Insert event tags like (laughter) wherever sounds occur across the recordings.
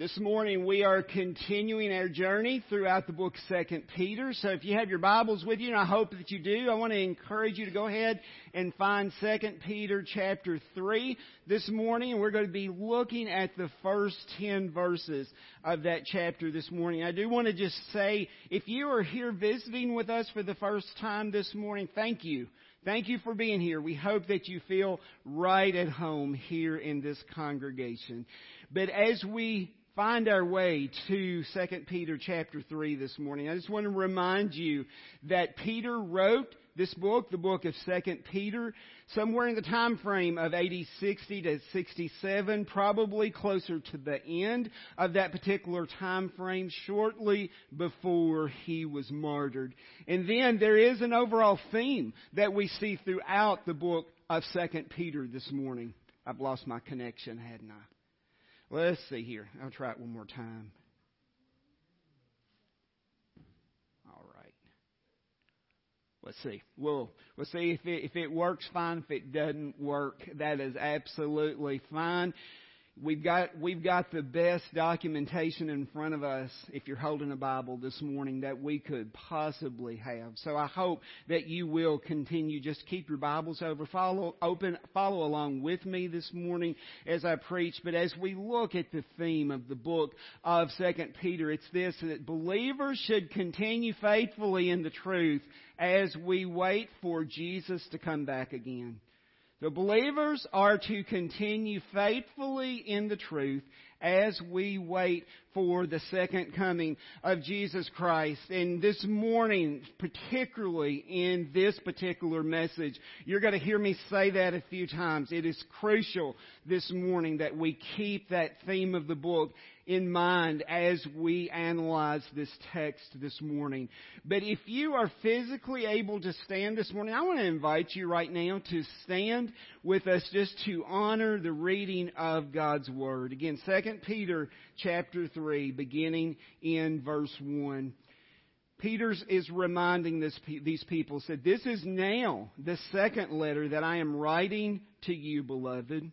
This morning we are continuing our journey throughout the book Second Peter. So if you have your Bibles with you, and I hope that you do, I want to encourage you to go ahead and find Second Peter chapter three this morning, and we're going to be looking at the first ten verses of that chapter this morning. I do want to just say, if you are here visiting with us for the first time this morning, thank you. Thank you for being here. We hope that you feel right at home here in this congregation. But as we find our way to 2 Peter chapter 3 this morning, I just want to remind you that Peter wrote this book, the book of 2 Peter, somewhere in the time frame of AD 60 to 67, probably closer to the end of that particular time frame, shortly before he was martyred. And then there is an overall theme that we see throughout the book of 2 Peter this morning. I've lost my connection, hadn't I? Let's see here. I'll try it one more time. All right. Let's see. We'll, we'll see if it, if it works fine. If it doesn't work, that is absolutely fine. We've got, we've got the best documentation in front of us, if you're holding a Bible this morning, that we could possibly have. So I hope that you will continue. Just keep your Bibles over, follow, open, follow along with me this morning as I preach. But as we look at the theme of the book of Second Peter, it's this, that believers should continue faithfully in the truth as we wait for Jesus to come back again. The believers are to continue faithfully in the truth as we wait for the second coming of Jesus Christ. And this morning, particularly in this particular message, you're going to hear me say that a few times. It is crucial this morning that we keep that theme of the book in mind as we analyze this text this morning. But if you are physically able to stand this morning, I want to invite you right now to stand with us just to honor the reading of God's Word. Again, 2 Peter chapter 3, beginning in verse 1. Peter is reminding this, these people, said, This is now the second letter that I am writing to you, beloved.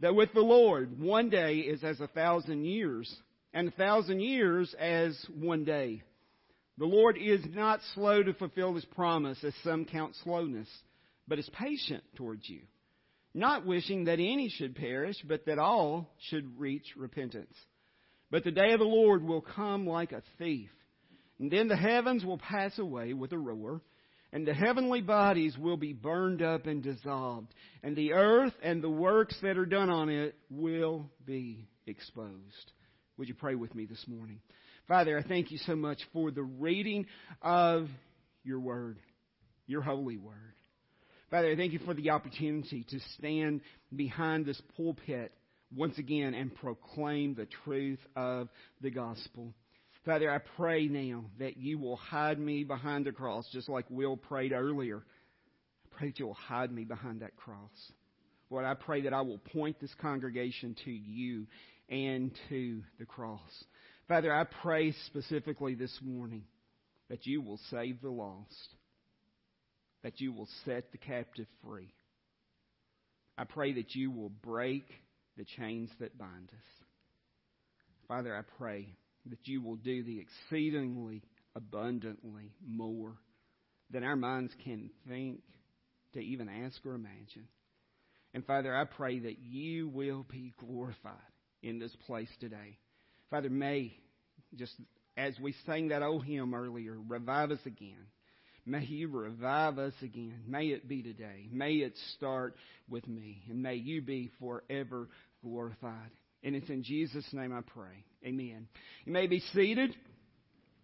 that with the Lord, one day is as a thousand years, and a thousand years as one day. The Lord is not slow to fulfill his promise, as some count slowness, but is patient towards you, not wishing that any should perish, but that all should reach repentance. But the day of the Lord will come like a thief, and then the heavens will pass away with a roar and the heavenly bodies will be burned up and dissolved, and the earth and the works that are done on it will be exposed. Would you pray with me this morning? Father, I thank you so much for the reading of your word, your holy word. Father, I thank you for the opportunity to stand behind this pulpit once again and proclaim the truth of the gospel. Father, I pray now that you will hide me behind the cross, just like Will prayed earlier. I pray that you will hide me behind that cross. Lord, I pray that I will point this congregation to you and to the cross. Father, I pray specifically this morning that you will save the lost, that you will set the captive free. I pray that you will break the chains that bind us. Father, I pray that you will do the exceedingly abundantly more than our minds can think, to even ask or imagine. And Father, I pray that you will be glorified in this place today. Father, may, just as we sang that old hymn earlier, revive us again. May you revive us again. May it be today. May it start with me. And may you be forever glorified. And it's in Jesus' name I pray. Amen. You may be seated.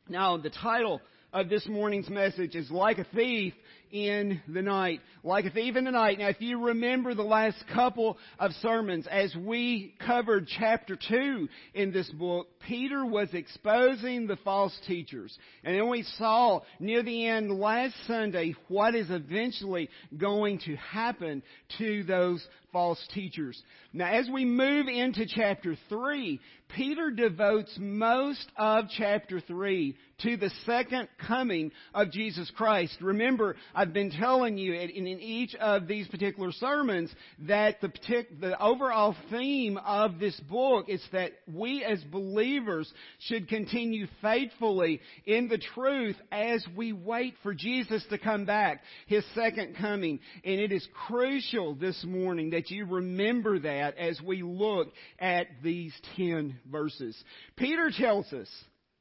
Now, the title of this morning's message is Like a Thief in the night. Like a thief in the night. Now, if you remember the last couple of sermons, as we covered chapter 2 in this book, Peter was exposing the false teachers. And then we saw near the end last Sunday what is eventually going to happen to those false teachers. Now, as we move into chapter 3, Peter devotes most of chapter 3 to the second coming of Jesus Christ. Remember, I've been telling you in, each of these particular sermons that the, the overall theme of this book is that we as believers should continue faithfully in the truth as we wait for Jesus to come back, His second coming. And it is crucial this morning that you remember that as we look at these ten verses. Peter tells us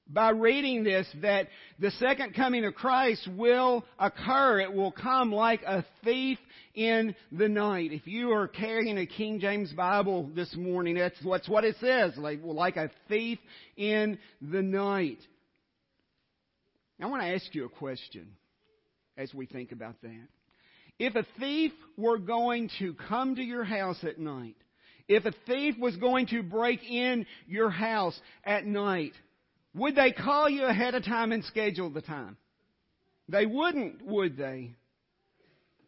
by reading this that the second coming of Christ will occur. It will come like a thief in the night. If you are carrying a King James Bible this morning, that's, that's what it says, like, like a thief in the night. I want to ask you a question as we think about that. If a thief were going to come to your house at night, if a thief was going to break in your house at night, would they call you ahead of time and schedule the time? They wouldn't, would they?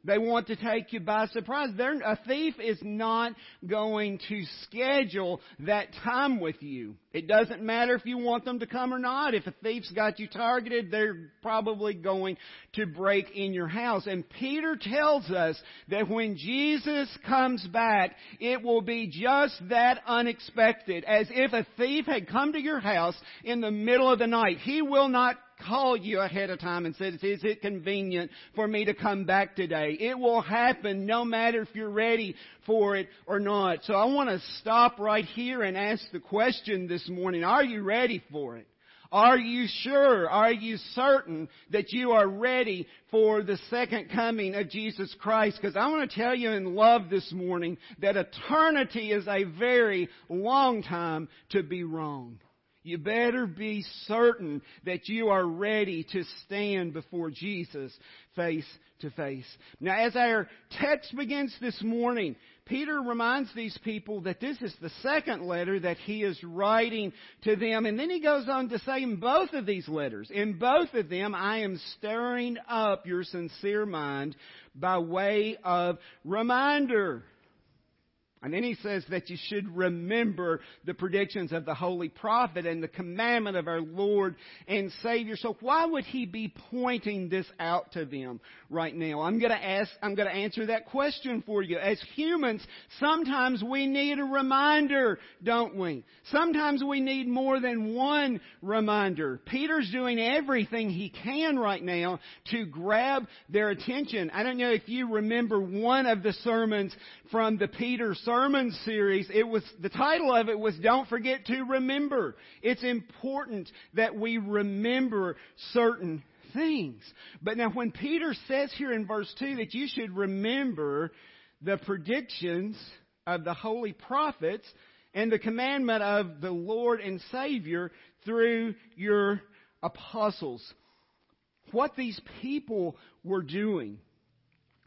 They want to take you by surprise. They're, a thief is not going to schedule that time with you. It doesn't matter if you want them to come or not. If a thief's got you targeted, they're probably going to break in your house. And Peter tells us that when Jesus comes back, it will be just that unexpected. As if a thief had come to your house in the middle of the night. He will not call you ahead of time and said, is it convenient for me to come back today? It will happen no matter if you're ready for it or not. So I want to stop right here and ask the question this morning, are you ready for it? Are you sure? Are you certain that you are ready for the second coming of Jesus Christ? Because I want to tell you in love this morning that eternity is a very long time to be wrong. You better be certain that you are ready to stand before Jesus face to face. Now, as our text begins this morning, Peter reminds these people that this is the second letter that he is writing to them. And then he goes on to say in both of these letters, in both of them, I am stirring up your sincere mind by way of reminder. And then he says that you should remember the predictions of the holy prophet and the commandment of our Lord and Savior. So why would he be pointing this out to them right now? I'm going to ask, I'm going to answer that question for you. As humans, sometimes we need a reminder, don't we? Sometimes we need more than one reminder. Peter's doing everything he can right now to grab their attention. I don't know if you remember one of the sermons from the Peter sermon sermon series. It was, the title of it was Don't Forget to Remember. It's important that we remember certain things. But now when Peter says here in verse 2 that you should remember the predictions of the holy prophets and the commandment of the Lord and Savior through your apostles. What these people were doing,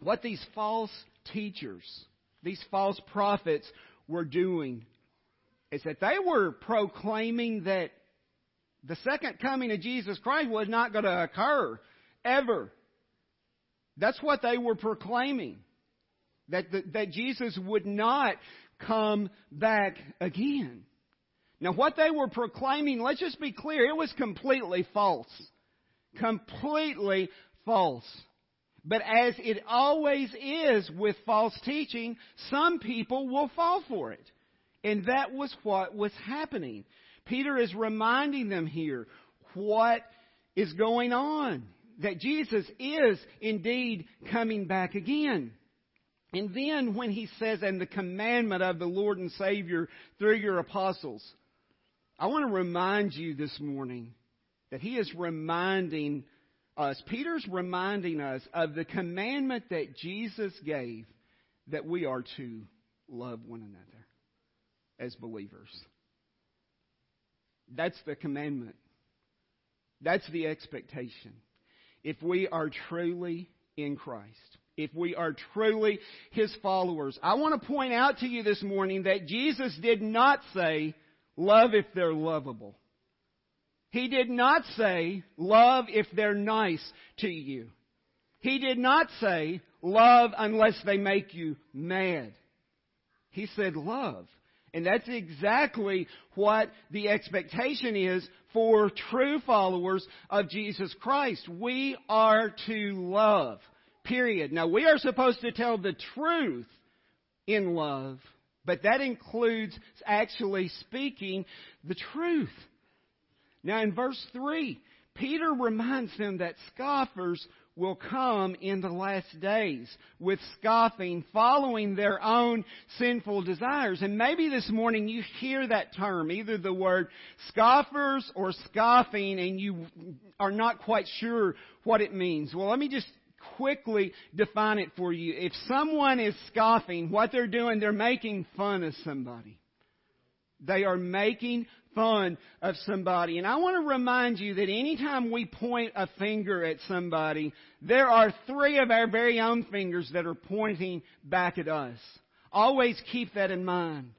what these false teachers, these false prophets were doing is that they were proclaiming that the second coming of Jesus Christ was not going to occur ever. That's what they were proclaiming. That, that, that Jesus would not come back again. Now, what they were proclaiming, let's just be clear, it was completely false. Completely false. But as it always is with false teaching, some people will fall for it. And that was what was happening. Peter is reminding them here what is going on. That Jesus is indeed coming back again. And then when he says, and the commandment of the Lord and Savior through your apostles, I want to remind you this morning that he is reminding us, Peter's reminding us of the commandment that Jesus gave that we are to love one another as believers. That's the commandment. That's the expectation. If we are truly in Christ, if we are truly His followers, I want to point out to you this morning that Jesus did not say, love if they're lovable. He did not say, love if they're nice to you. He did not say, love unless they make you mad. He said, love. And that's exactly what the expectation is for true followers of Jesus Christ. We are to love. Period. Now we are supposed to tell the truth in love, but that includes actually speaking the truth. Now in verse 3, Peter reminds them that scoffers will come in the last days with scoffing, following their own sinful desires. And maybe this morning you hear that term, either the word scoffers or scoffing, and you are not quite sure what it means. Well, let me just quickly define it for you. If someone is scoffing, what they're doing, they're making fun of somebody. They are making fun of somebody. And I want to remind you that anytime we point a finger at somebody, there are three of our very own fingers that are pointing back at us. Always keep that in mind.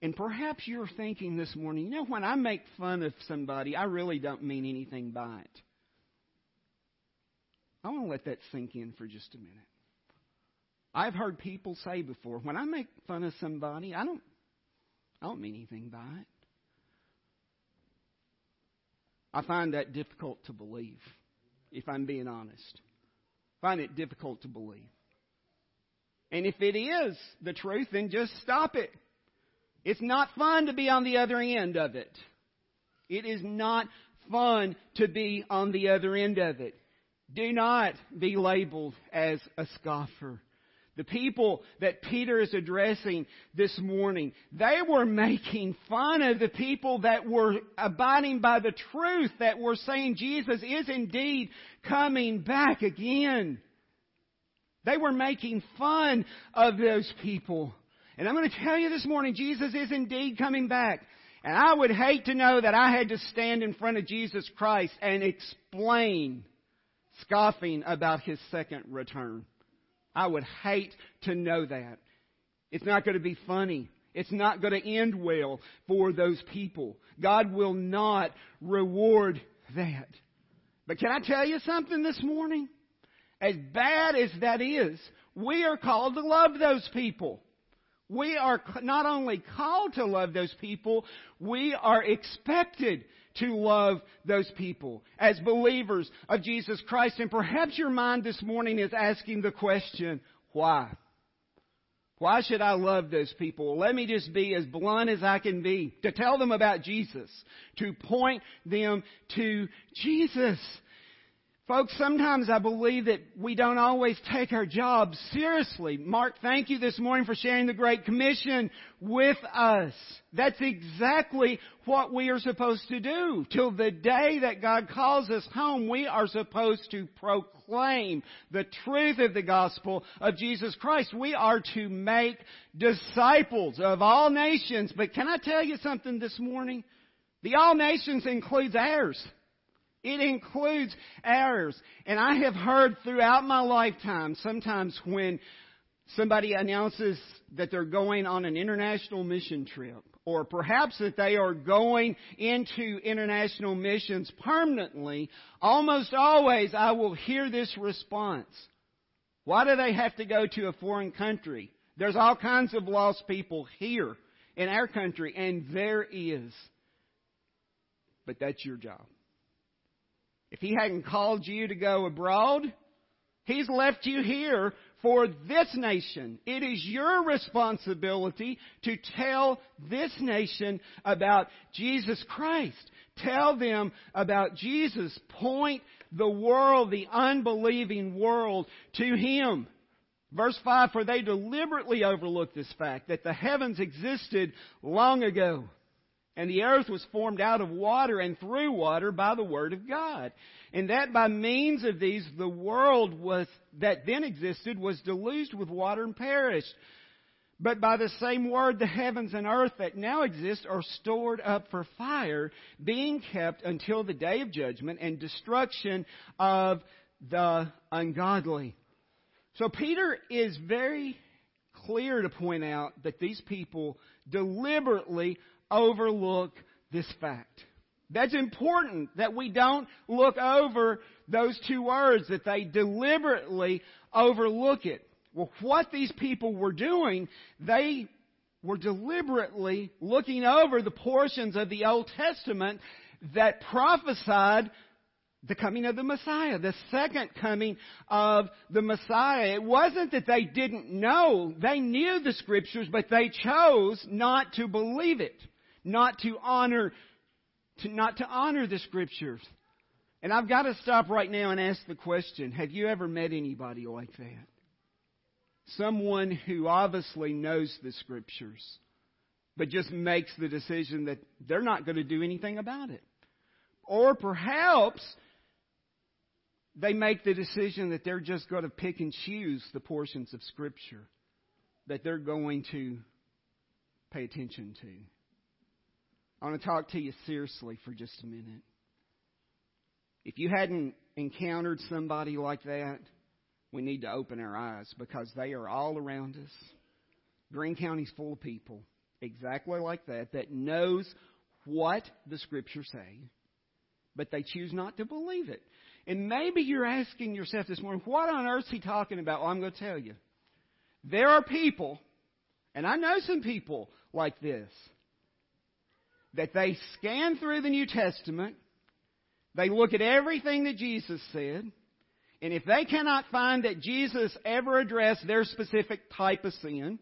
And perhaps you're thinking this morning, you know, when I make fun of somebody, I really don't mean anything by it. I want to let that sink in for just a minute. I've heard people say before, when I make fun of somebody, I don't I don't mean anything by it. I find that difficult to believe, if I'm being honest. I find it difficult to believe. And if it is the truth, then just stop it. It's not fun to be on the other end of it. It is not fun to be on the other end of it. Do not be labeled as a scoffer the people that Peter is addressing this morning, they were making fun of the people that were abiding by the truth, that were saying Jesus is indeed coming back again. They were making fun of those people. And I'm going to tell you this morning, Jesus is indeed coming back. And I would hate to know that I had to stand in front of Jesus Christ and explain scoffing about His second return. I would hate to know that. It's not going to be funny. It's not going to end well for those people. God will not reward that. But can I tell you something this morning? As bad as that is, we are called to love those people. We are not only called to love those people, we are expected to love those people as believers of Jesus Christ. And perhaps your mind this morning is asking the question, why? Why should I love those people? Let me just be as blunt as I can be to tell them about Jesus, to point them to Jesus. Folks, sometimes I believe that we don't always take our jobs seriously. Mark, thank you this morning for sharing the Great Commission with us. That's exactly what we are supposed to do. Till the day that God calls us home, we are supposed to proclaim the truth of the gospel of Jesus Christ. We are to make disciples of all nations. But can I tell you something this morning? The all nations includes ours. It includes ours. And I have heard throughout my lifetime, sometimes when somebody announces that they're going on an international mission trip, or perhaps that they are going into international missions permanently, almost always I will hear this response. Why do they have to go to a foreign country? There's all kinds of lost people here in our country, and there is. But that's your job. If He hadn't called you to go abroad, He's left you here for this nation. It is your responsibility to tell this nation about Jesus Christ. Tell them about Jesus. Point the world, the unbelieving world, to Him. Verse 5, for they deliberately overlooked this fact that the heavens existed long ago And the earth was formed out of water and through water by the word of God. And that by means of these, the world was, that then existed was deluged with water and perished. But by the same word, the heavens and earth that now exist are stored up for fire, being kept until the day of judgment and destruction of the ungodly. So Peter is very clear to point out that these people deliberately overlook this fact. That's important that we don't look over those two words, that they deliberately overlook it. Well, what these people were doing, they were deliberately looking over the portions of the Old Testament that prophesied the coming of the Messiah, the second coming of the Messiah. It wasn't that they didn't know. They knew the scriptures, but they chose not to believe it, not to honor, to, not to honor the scriptures. And I've got to stop right now and ask the question, have you ever met anybody like that? Someone who obviously knows the scriptures, but just makes the decision that they're not going to do anything about it. Or perhaps they make the decision that they're just going to pick and choose the portions of Scripture that they're going to pay attention to. I want to talk to you seriously for just a minute. If you hadn't encountered somebody like that, we need to open our eyes because they are all around us. Greene County's full of people exactly like that that knows what the scriptures say, but they choose not to believe it. And maybe you're asking yourself this morning, what on earth is he talking about? Well, I'm going to tell you. There are people, and I know some people like this, that they scan through the New Testament, they look at everything that Jesus said, and if they cannot find that Jesus ever addressed their specific type of sin,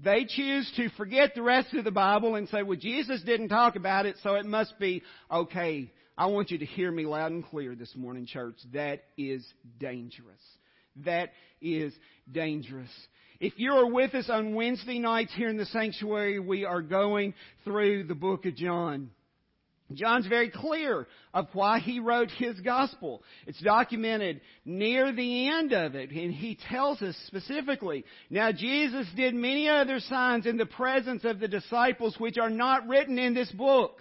they choose to forget the rest of the Bible and say, well, Jesus didn't talk about it, so it must be okay. I want you to hear me loud and clear this morning, church. That is dangerous. That is dangerous. If you are with us on Wednesday nights here in the sanctuary, we are going through the book of John. John's very clear of why he wrote his gospel. It's documented near the end of it, and he tells us specifically, Now Jesus did many other signs in the presence of the disciples which are not written in this book.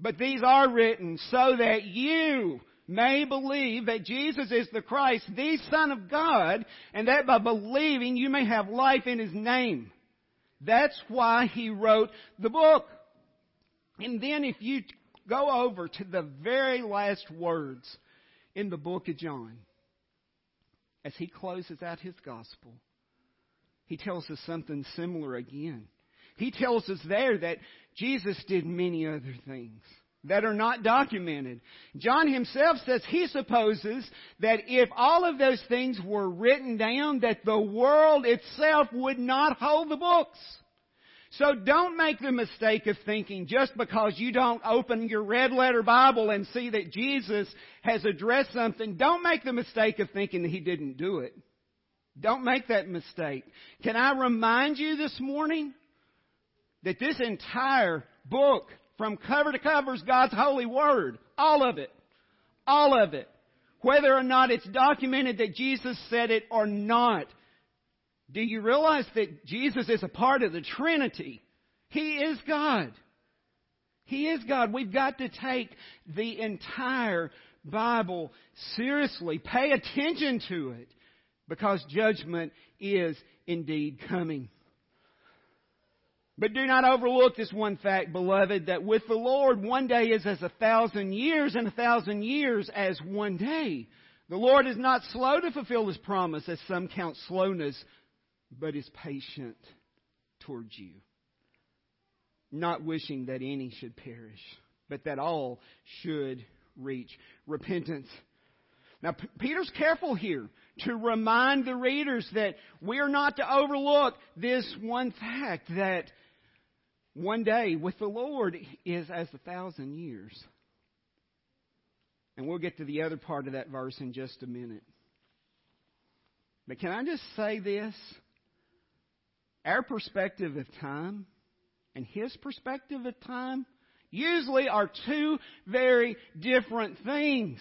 But these are written so that you may believe that Jesus is the Christ, the Son of God, and that by believing you may have life in His name. That's why He wrote the book. And then if you go over to the very last words in the book of John, as he closes out his gospel, he tells us something similar again. He tells us there that Jesus did many other things that are not documented. John himself says he supposes that if all of those things were written down, that the world itself would not hold the books. So don't make the mistake of thinking just because you don't open your red letter Bible and see that Jesus has addressed something, don't make the mistake of thinking that he didn't do it. Don't make that mistake. Can I remind you this morning that this entire book, from cover to cover, is God's holy word? All of it. All of it. Whether or not it's documented that Jesus said it or not. Do you realize that Jesus is a part of the Trinity? He is God. He is God. We've got to take the entire Bible seriously. Pay attention to it because judgment is indeed coming. But do not overlook this one fact, beloved, that with the Lord one day is as a thousand years and a thousand years as one day. The Lord is not slow to fulfill His promise as some count slowness, but is patient towards you, not wishing that any should perish, but that all should reach repentance. Now, P- Peter's careful here to remind the readers that we are not to overlook this one fact that one day with the Lord is as a thousand years. And we'll get to the other part of that verse in just a minute. But can I just say this? Our perspective of time and His perspective of time usually are two very different things.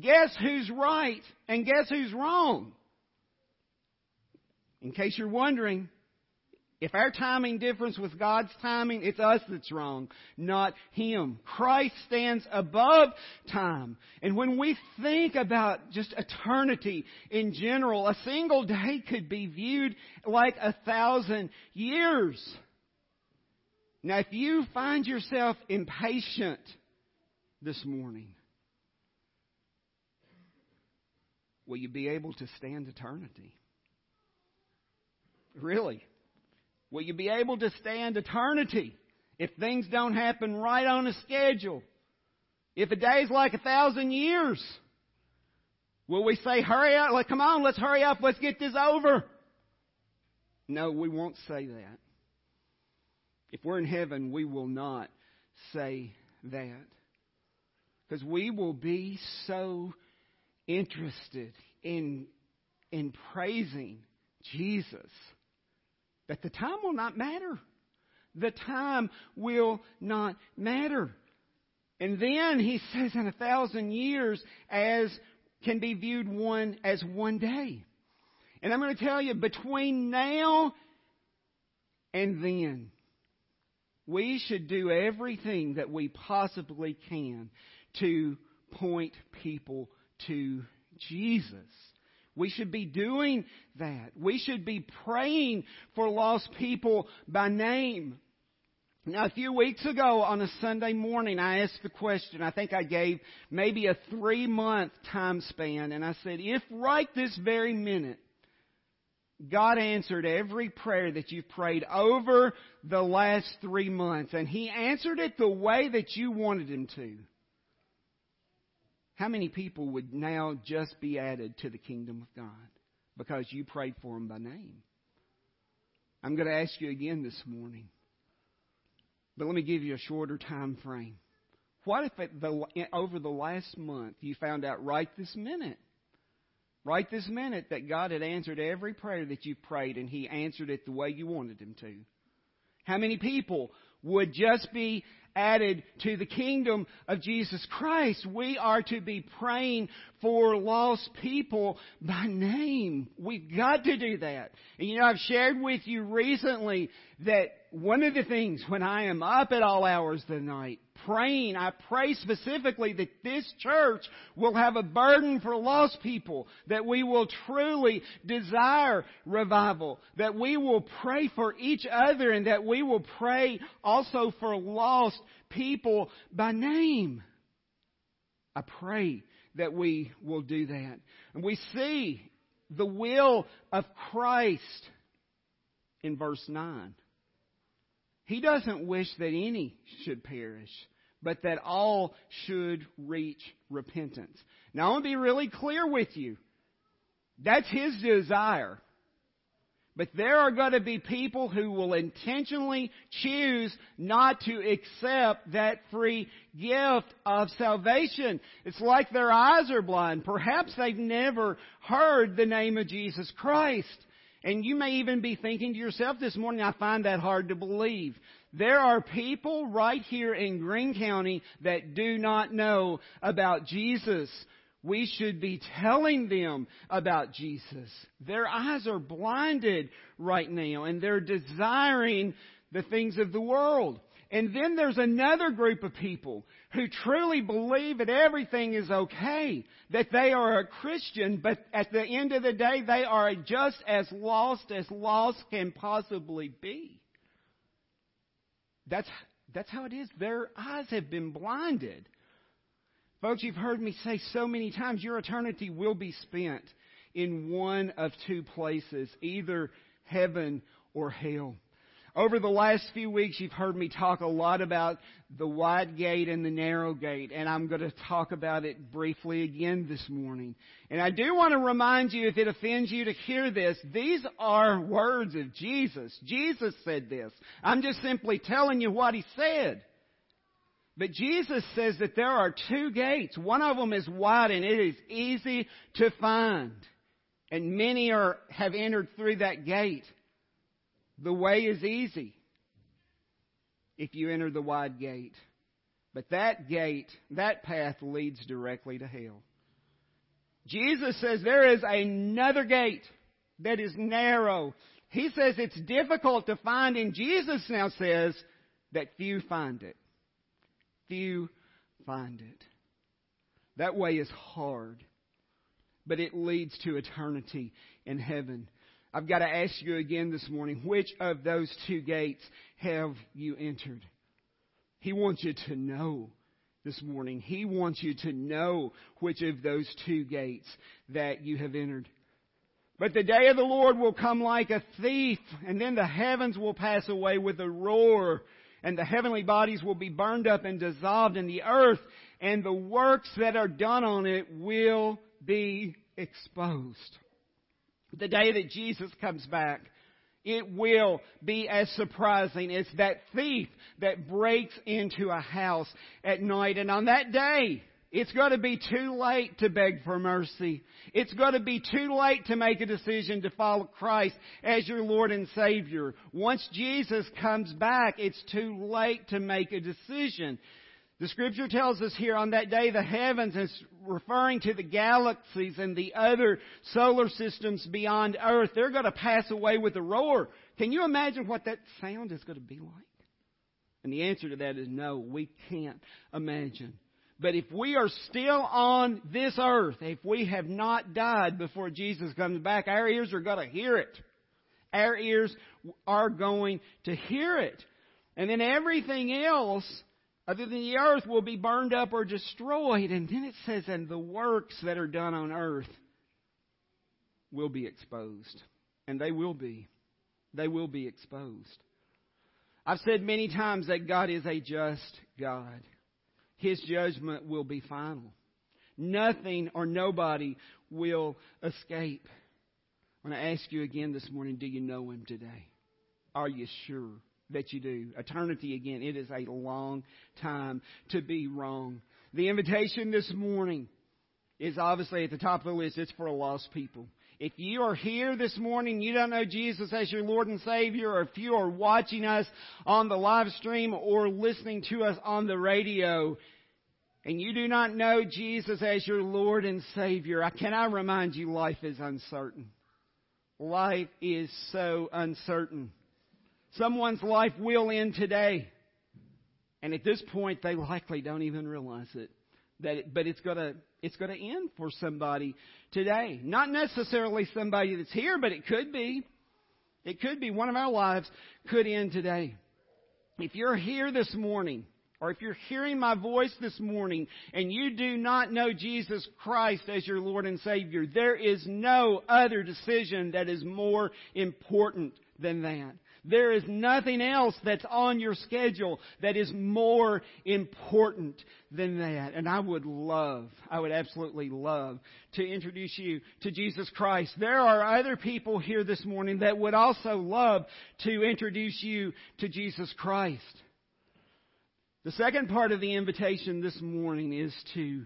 Guess who's right and guess who's wrong? In case you're wondering, if our timing differs with God's timing, it's us that's wrong, not Him. Christ stands above time. And when we think about just eternity in general, a single day could be viewed like a thousand years. Now, if you find yourself impatient this morning, will you be able to stand eternity? Really? Will you be able to stand eternity if things don't happen right on a schedule? If a day's like a thousand years? Will we say, hurry up, like, come on, let's hurry up, let's get this over? No, we won't say that. If we're in heaven, we will not say that. Because we will be so interested in, in praising Jesus that the time will not matter. The time will not matter. And then he (laughs) says in a thousand years as can be viewed one as one day. And I'm going to tell you between now and then, we should do everything that we possibly can to point people to Jesus. We should be doing that. We should be praying for lost people by name. Now, a few weeks ago on a Sunday morning, I asked the question. I think I gave maybe a three month time span, and I said, if right this very minute, God answered every prayer that you've prayed over the last three months, and He answered it the way that you wanted Him to how many people would now just be added to the kingdom of God because you prayed for them by name? I'm going to ask you again this morning. But let me give you a shorter time frame. What if the, over the last month you found out right this minute, right this minute, that God had answered every prayer that you prayed and He answered it the way you wanted Him to? How many people would just be added to the kingdom of Jesus Christ. We are to be praying for lost people by name. We've got to do that. And you know, I've shared with you recently that one of the things when I am up at all hours of the night, praying, I pray specifically that this church will have a burden for lost people, that we will truly desire revival, that we will pray for each other, and that we will pray also for lost people by name. I pray that we will do that. And we see the will of Christ in verse 9. He doesn't wish that any should perish, but that all should reach repentance. Now, I want to be really clear with you. That's His desire. But there are going to be people who will intentionally choose not to accept that free gift of salvation. It's like their eyes are blind. Perhaps they've never heard the name of Jesus Christ. And you may even be thinking to yourself this morning, I find that hard to believe. There are people right here in Greene County that do not know about Jesus. We should be telling them about Jesus. Their eyes are blinded right now and they're desiring the things of the world. And then there's another group of people who truly believe that everything is okay, that they are a Christian, but at the end of the day, they are just as lost as lost can possibly be. That's, that's how it is. Their eyes have been blinded. Folks, you've heard me say so many times your eternity will be spent in one of two places, either heaven or hell. Over the last few weeks, you've heard me talk a lot about the wide gate and the narrow gate, and I'm going to talk about it briefly again this morning. And I do want to remind you, if it offends you to hear this, these are words of Jesus. Jesus said this. I'm just simply telling you what he said. But Jesus says that there are two gates. One of them is wide and it is easy to find. And many are, have entered through that gate. The way is easy. if you enter the wide gate. But that gate, that path leads directly to hell. Jesus says there is another gate that is narrow. He says it's difficult to find, and Jesus now says that few find it. Few find it. That way is hard, but it leads to eternity in heaven. I've got to ask you again this morning which of those two gates have you entered? He wants you to know this morning. He wants you to know which of those two gates that you have entered. But the day of the Lord will come like a thief, and then the heavens will pass away with a roar, and the heavenly bodies will be burned up and dissolved in the earth, and the works that are done on it will be exposed. The day that Jesus comes back, it will be as surprising as that thief that breaks into a house at night. And on that day, it's going to be too late to beg for mercy. It's going to be too late to make a decision to follow Christ as your Lord and Savior. Once Jesus comes back, it's too late to make a decision. The scripture tells us here on that day the heavens is referring to the galaxies and the other solar systems beyond Earth. They're going to pass away with a roar. Can you imagine what that sound is going to be like? And the answer to that is no, we can't imagine. But if we are still on this earth, if we have not died before Jesus comes back, our ears are going to hear it. Our ears are going to hear it. And then everything else other than the earth will be burned up or destroyed. And then it says, and the works that are done on earth will be exposed. And they will be. They will be exposed. I've said many times that God is a just God. His judgment will be final. Nothing or nobody will escape. I want to ask you again this morning do you know Him today? Are you sure? That you do. Eternity, again, it is a long time to be wrong. The invitation this morning is obviously at the top of the list. It's for lost people. If you are here this morning, you don't know Jesus as your Lord and Savior, or if you are watching us on the live stream or listening to us on the radio, and you do not know Jesus as your Lord and Savior, can I remind you life is uncertain. Life is so uncertain. Someone's life will end today. And at this point, they likely don't even realize it. That it, but it's gonna, it's gonna end for somebody today. Not necessarily somebody that's here, but it could be. It could be one of our lives could end today. If you're here this morning, or if you're hearing my voice this morning and you do not know Jesus Christ as your Lord and Savior, there is no other decision that is more important than that. There is nothing else that's on your schedule that is more important than that. And I would love, I would absolutely love to introduce you to Jesus Christ. There are other people here this morning that would also love to introduce you to Jesus Christ. The second part of the invitation this morning is to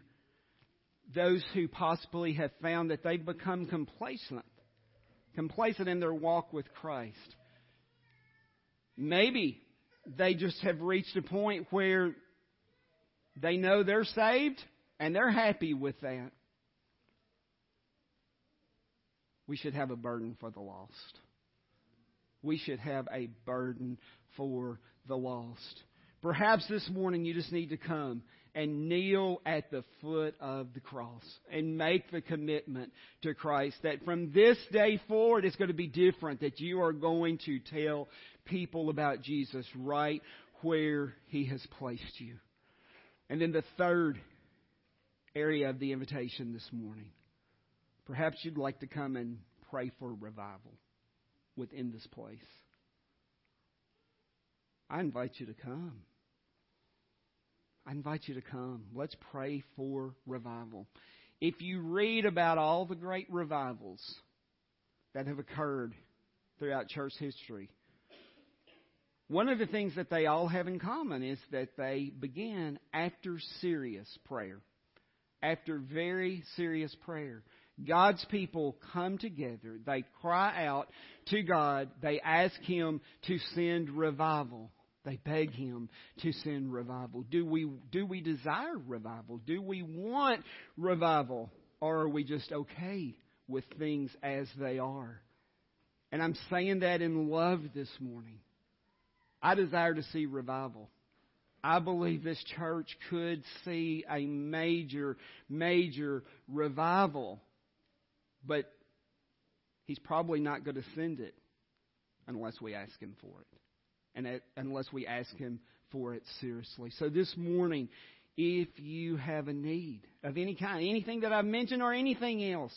those who possibly have found that they've become complacent, complacent in their walk with Christ. Maybe they just have reached a point where they know they're saved and they're happy with that. We should have a burden for the lost. We should have a burden for the lost. Perhaps this morning you just need to come and kneel at the foot of the cross and make the commitment to Christ that from this day forward it's going to be different, that you are going to tell people about Jesus right where He has placed you. And then the third area of the invitation this morning. Perhaps you'd like to come and pray for revival within this place. I invite you to come. I invite you to come. Let's pray for revival. If you read about all the great revivals that have occurred throughout church history, one of the things that they all have in common is that they begin after serious prayer. After very serious prayer. God's people come together. They cry out to God. They ask Him to send revival. They beg him to send revival. Do we, do we desire revival? Do we want revival? Or are we just okay with things as they are? And I'm saying that in love this morning. I desire to see revival. I believe this church could see a major, major revival. But he's probably not going to send it unless we ask him for it and unless we ask Him for it seriously. So this morning, if you have a need of any kind, anything that I've mentioned or anything else,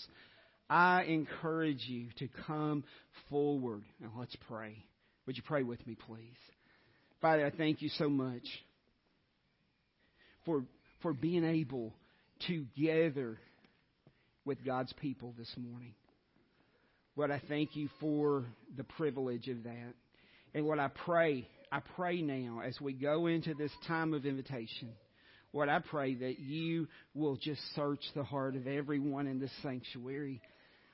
I encourage you to come forward. and let's pray. Would you pray with me, please? Father, I thank you so much for, for being able to gather with God's people this morning. Lord, I thank you for the privilege of that. And what I pray, I pray now as we go into this time of invitation, Lord, I pray that you will just search the heart of everyone in this sanctuary.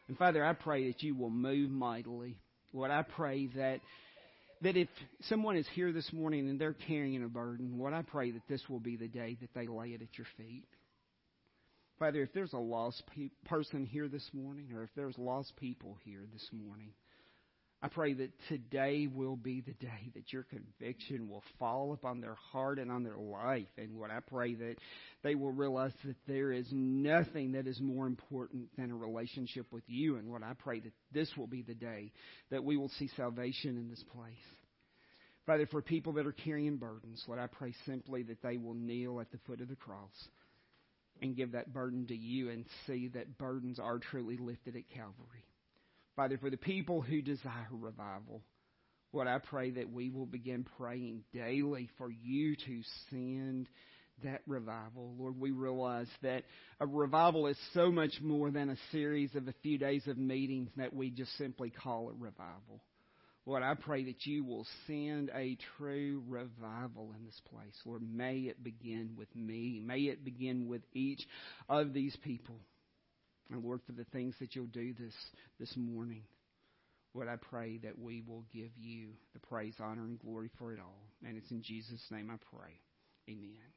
And Father, I pray that you will move mightily. Lord, I pray that that if someone is here this morning and they're carrying a burden, what I pray that this will be the day that they lay it at your feet. Father, if there's a lost pe- person here this morning, or if there's lost people here this morning, I pray that today will be the day that your conviction will fall upon their heart and on their life. And Lord, I pray that they will realize that there is nothing that is more important than a relationship with you. And Lord, I pray that this will be the day that we will see salvation in this place. Father, for people that are carrying burdens, Lord, I pray simply that they will kneel at the foot of the cross and give that burden to you and see that burdens are truly lifted at Calvary. Father, for the people who desire revival, Lord, I pray that we will begin praying daily for you to send that revival. Lord, we realize that a revival is so much more than a series of a few days of meetings that we just simply call a revival. Lord, I pray that you will send a true revival in this place. Lord, may it begin with me. May it begin with each of these people. And Lord, for the things that you'll do this, this morning, Lord, I pray that we will give you the praise, honor, and glory for it all. And it's in Jesus' name I pray. Amen.